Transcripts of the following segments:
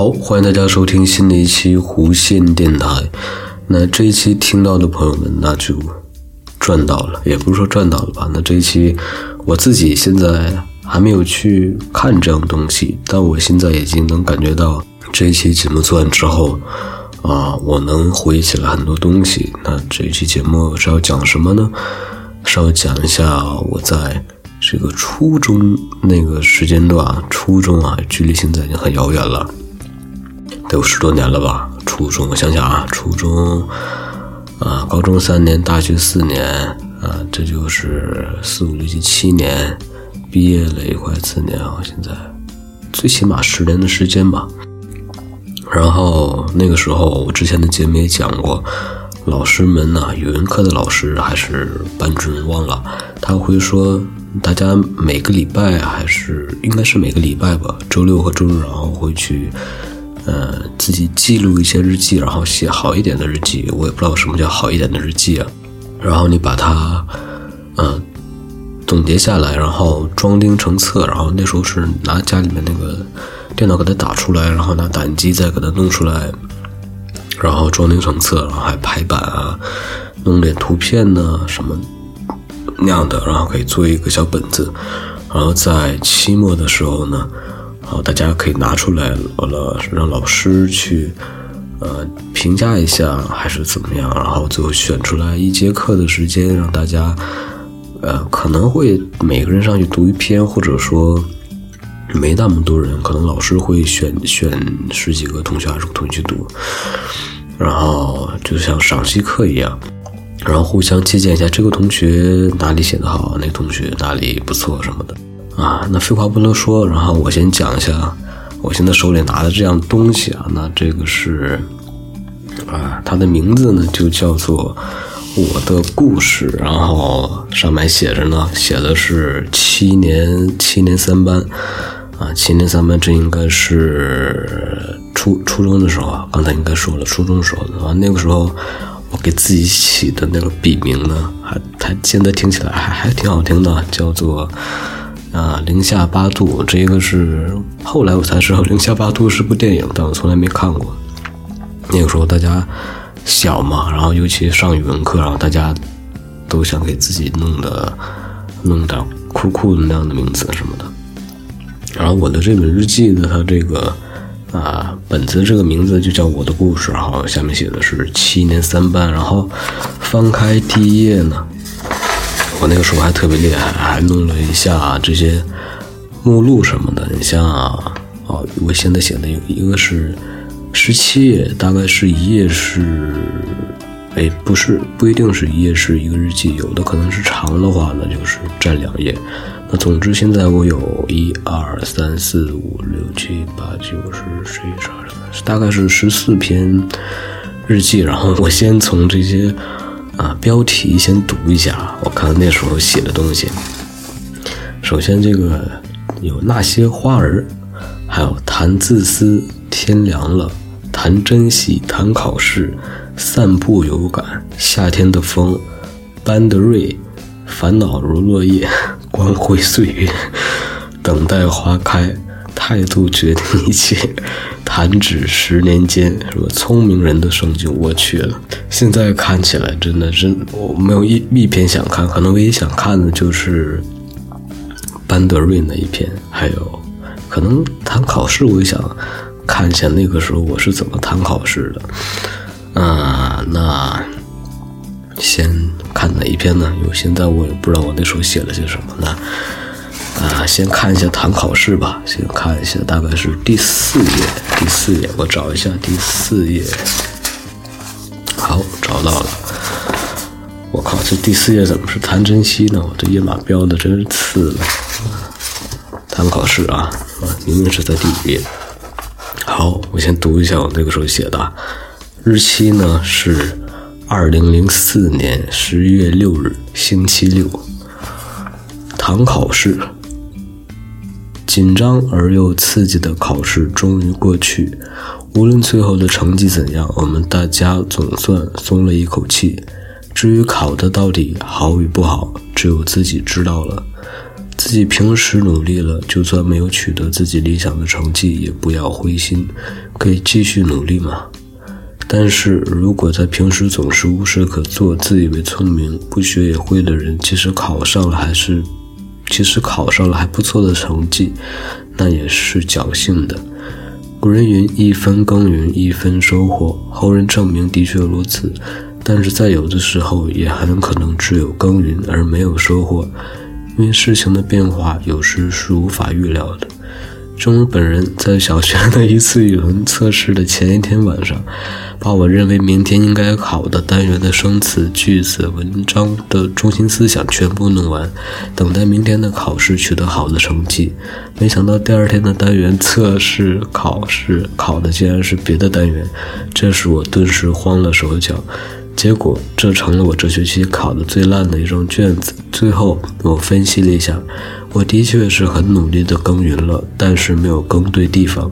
好，欢迎大家收听新的一期弧线电台。那这一期听到的朋友们，那就赚到了，也不是说赚到了吧。那这一期我自己现在还没有去看这样东西，但我现在已经能感觉到这一期节目做完之后啊，我能回忆起来很多东西。那这一期节目是要讲什么呢？是要讲一下我在。这个初中那个时间段，初中啊，距离现在已经很遥远了，得有十多年了吧。初中，我想想啊，初中啊，高中三年，大学四年啊，这就是四五六七七年，毕业了也快四年啊，现在最起码十年的时间吧。然后那个时候，我之前的节目也讲过，老师们呢，语文课的老师还是班主任忘了，他会说。大家每个礼拜还是应该是每个礼拜吧，周六和周日，然后会去，呃，自己记录一些日记，然后写好一点的日记。我也不知道什么叫好一点的日记啊。然后你把它，嗯，总结下来，然后装订成册。然后那时候是拿家里面那个电脑给它打出来，然后拿打印机再给它弄出来，然后装订成册，然后还排版啊，弄点图片呢什么。那样的，然后可以做一个小本子，然后在期末的时候呢，然后，大家可以拿出来了，让老师去呃评价一下，还是怎么样，然后最后选出来一节课的时间，让大家呃可能会每个人上去读一篇，或者说没那么多人，可能老师会选选十几个同学、二十个同学去读，然后就像赏析课一样。然后互相借鉴一下，这个同学哪里写的好，那个同学哪里不错什么的啊。那废话不多说，然后我先讲一下我现在手里拿的这样东西啊。那这个是啊，它的名字呢就叫做《我的故事》，然后上面写着呢，写的是七年七年三班啊，七年三班，这应该是初初中的时候啊。刚才应该说了，初中时候的啊，那个时候。我给自己起的那个笔名呢，还它现在听起来还还挺好听的，叫做啊零下八度。这一个是后来我才知道，零下八度是部电影，但我从来没看过。那个时候大家小嘛，然后尤其上语文课，然后大家都想给自己弄的弄点酷酷的那样的名字什么的。然后我的这本日记呢，它这个。啊，本子这个名字就叫我的故事，然后，下面写的是七年三班，然后翻开第一页呢，我那个时候还特别厉害，还弄了一下这些目录什么的。你像，哦，我现在写的有一个是十七页，大概是一页是，哎，不是，不一定是一页是一个日记，有的可能是长的话，那就是占两页。那总之，现在我有一二三四五六七八九十十一十二十三，大概是十四篇日记。然后我先从这些啊标题先读一下，我看看那时候写的东西。首先，这个有那些花儿，还有谈自私，天凉了，谈珍惜，谈考试，散步有感，夏天的风，班德瑞，烦恼如落叶。光辉岁月，等待花开，态度决定一切。弹指十年间，什么聪明人的成就，我去了。现在看起来真的是我没有一一篇想看，可能唯一想看的就是班德瑞那一篇，还有可能谈考试，我也想看一下那个时候我是怎么谈考试的。啊，那。先看哪一篇呢？因为现在我也不知道我那时候写了些什么呢。啊，先看一下谈考试吧。先看一下，大概是第四页。第四页，我找一下第四页。好，找到了。我靠，这第四页怎么是谈珍惜呢？我这页码标的真是次了。谈考试啊，啊，明明是在第五页。好，我先读一下我那个时候写的，日期呢是。二零零四年十一月六日，星期六，堂考试，紧张而又刺激的考试终于过去。无论最后的成绩怎样，我们大家总算松了一口气。至于考的到底好与不好，只有自己知道了。自己平时努力了，就算没有取得自己理想的成绩，也不要灰心，可以继续努力嘛。但是如果在平时总是无事可做，自以为聪明，不学也会的人，其实考上了还是，即使考上了还不错的成绩，那也是侥幸的。古人云：“一分耕耘一分收获。”后人证明的确如此，但是在有的时候也很可能只有耕耘而没有收获，因为事情的变化有时是无法预料的。正如本人在小学的一次语文测试的前一天晚上，把我认为明天应该考的单元的生词、句子、文章的中心思想全部弄完，等待明天的考试取得好的成绩。没想到第二天的单元测试考试考的竟然是别的单元，这使我顿时慌了手脚。结果这成了我这学期考的最烂的一张卷子。最后我分析了一下。我的确是很努力的耕耘了，但是没有耕对地方。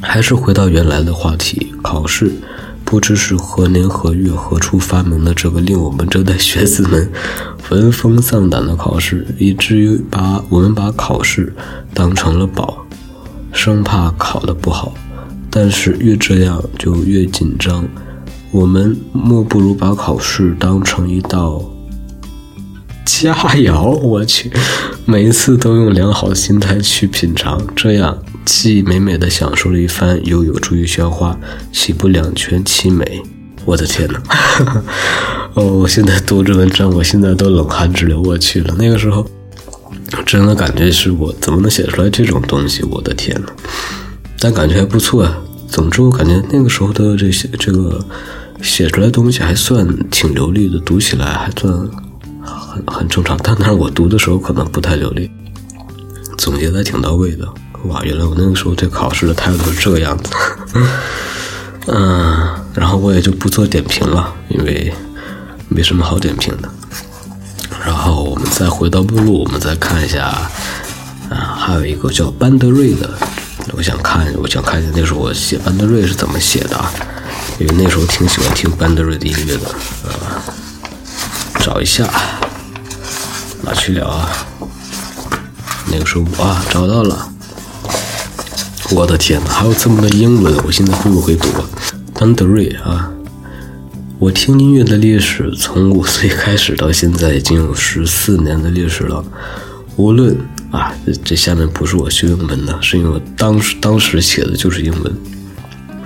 还是回到原来的话题，考试，不知是何年何月何处发明的这个令我们这代学子们 闻风丧胆的考试，以至于把我们把考试当成了宝，生怕考得不好。但是越这样就越紧张，我们莫不如把考试当成一道。佳肴，我去，每一次都用良好心态去品尝，这样既美美的享受了一番，又有助于消化，岂不两全其美？我的天哪！哦，我现在读这文章，我现在都冷汗直流。我去了，那个时候真的感觉是我怎么能写出来这种东西？我的天哪！但感觉还不错啊。总之，我感觉那个时候的这些这个写出来东西还算挺流利的，读起来还算。很很正常，但但是我读的时候可能不太流利，总结的挺到位的。哇，原来我那个时候对考试的态度是这个样子。嗯，然后我也就不做点评了，因为没什么好点评的。然后我们再回到目录，我们再看一下，啊，还有一个叫班德瑞的，我想看，我想看一下那时候我写班德瑞是怎么写的，因为那时候挺喜欢听班德瑞的音乐的，啊，找一下。哪去了啊？那个时候啊，找到了。我的天哪，还有这么多英文，我现在会不会读？班德瑞啊，我听音乐的历史从五岁开始到现在已经有十四年的历史了。无论啊，这下面不是我学英文的，是因为我当时当时写的就是英文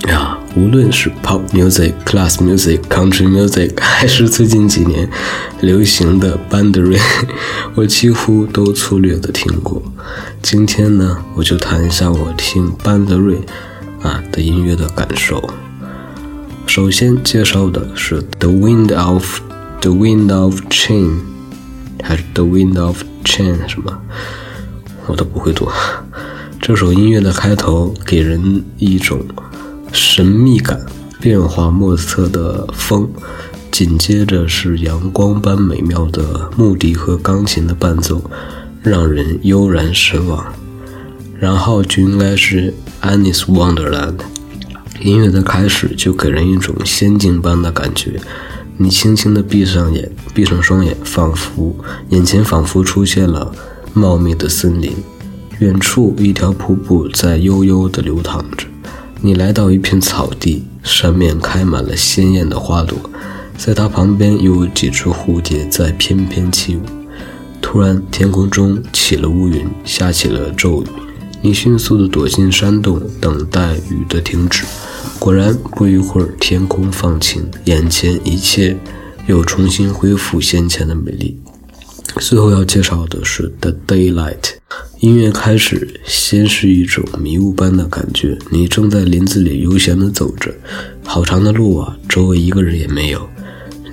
呀。无论是 pop music、class music、country music，还是最近几年流行的 band r 我几乎都粗略的听过。今天呢，我就谈一下我听 band r 啊的音乐的感受。首先介绍的是 The Wind of The Wind of Chain 还是 The Wind of Chain 什么？我都不会读。这首音乐的开头给人一种。神秘感，变化莫测的风，紧接着是阳光般美妙的木笛和钢琴的伴奏，让人悠然神往。然后就应该是《Alice Wonderland》，音乐的开始就给人一种仙境般的感觉。你轻轻地闭上眼，闭上双眼，仿佛眼前仿佛出现了茂密的森林，远处一条瀑布在悠悠地流淌着。你来到一片草地，上面开满了鲜艳的花朵，在它旁边有几只蝴蝶在翩翩起舞。突然，天空中起了乌云，下起了骤雨。你迅速地躲进山洞，等待雨的停止。果然，不一会儿，天空放晴，眼前一切又重新恢复先前的美丽。最后要介绍的是《The Daylight》。音乐开始，先是一种迷雾般的感觉。你正在林子里悠闲地走着，好长的路啊，周围一个人也没有。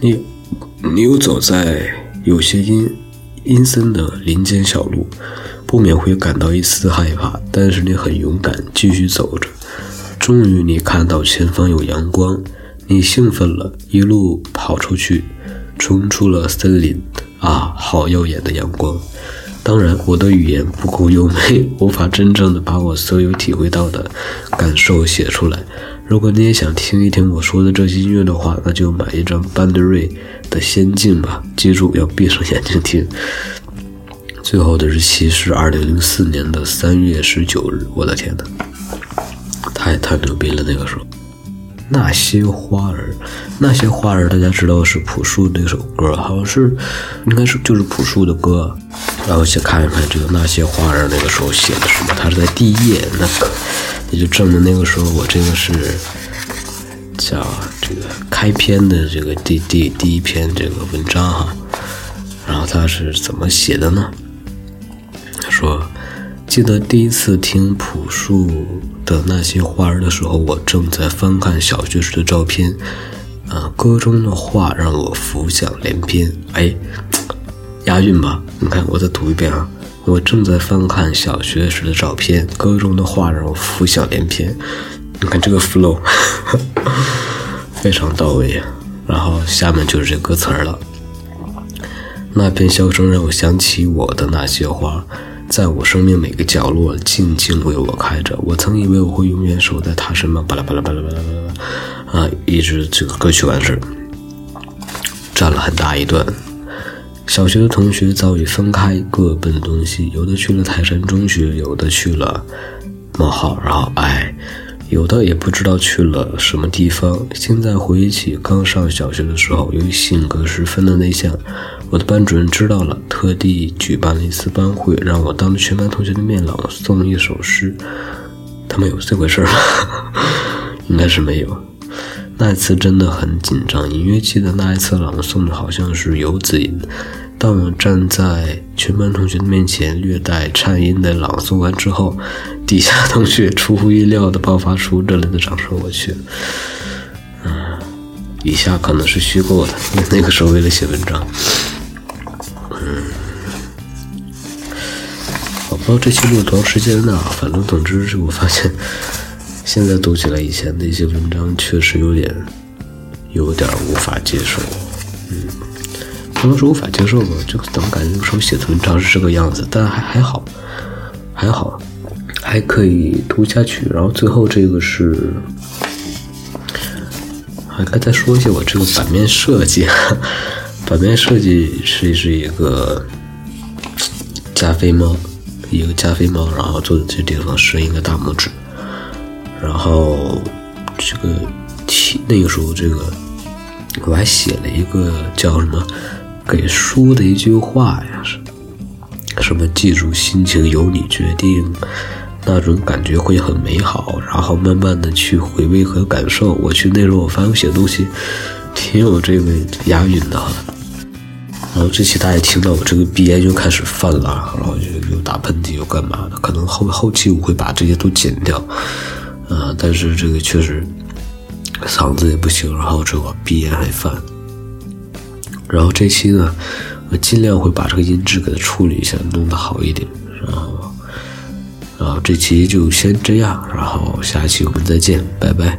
你，你又走在有些阴阴森的林间小路，不免会感到一丝害怕。但是你很勇敢，继续走着。终于，你看到前方有阳光，你兴奋了，一路跑出去，冲出了森林。啊，好耀眼的阳光！当然，我的语言不够优美，无法真正的把我所有体会到的感受写出来。如果你也想听一听我说的这些音乐的话，那就买一张班德瑞的《仙境》吧。记住要闭上眼睛听。最后的日期是二零零四年的三月十九日，我的天呐，太太牛逼了！那个时候，那些花儿，那些花儿，大家知道是朴树那首歌，好像是，应该是就是朴树的歌。然后先看一看这个那些花儿，那个时候写的什么？他是在第一页，那个也就证明那个时候我这个是叫这个开篇的这个第第第一篇这个文章哈。然后他是怎么写的呢？他说：“记得第一次听朴树的那些花儿的时候，我正在翻看小学时的照片，啊，歌中的话让我浮想联翩。哎，押韵吧？你看，我再读一遍啊！我正在翻看小学时的照片，歌中的话让我浮想联翩。你看这个 flow，非常到位啊！然后下面就是这歌词了。”那片笑声让我想起我的那些花，在我生命每个角落静静为我开着。我曾以为我会永远守在他身旁，巴拉巴拉巴拉巴拉巴拉，啊，一直这个歌曲完事，占了很大一段。小学的同学早已分开，各奔东西，有的去了泰山中学，有的去了冒号，然后哎。有的也不知道去了什么地方。现在回忆起刚上小学的时候，由于性格十分的内向，我的班主任知道了，特地举办了一次班会，让我当着全班同学的面朗诵一首诗。他们有这回事吗？应该是没有。那一次真的很紧张，隐约记得那一次朗诵的好像是游子吟。当我站在全班同学的面前，略带颤音的朗诵完之后，底下同学出乎意料的爆发出热烈的掌声。我去，嗯，以下可能是虚构的，因为那个时候为了写文章，嗯，我不知道这期录多长时间呢，反正总之是我发现，现在读起来以前的一些文章确实有点，有点无法接受，嗯。不能说无法接受吧，就怎么感觉有时候写的文章是这个样子，但还还好，还好，还可以读下去。然后最后这个是，还该再说一下我这个版面设计。版面设计是是一个加菲猫，一个加菲猫，然后坐在这地方伸一个大拇指，然后这个题那个时候这个我还写了一个叫什么？给书的一句话呀，是什么？记住，心情由你决定，那种感觉会很美好。然后慢慢的去回味和感受。我去那时候我发现我写东西挺有这个押韵的哈。然后这期大家听到我这个鼻炎又开始犯了，然后就又打喷嚏又干嘛的。可能后后期我会把这些都剪掉，啊，但是这个确实嗓子也不行，然后这个鼻炎还犯。然后这期呢，我尽量会把这个音质给它处理一下，弄得好一点。然后，然后这期就先这样，然后下期我们再见，拜拜。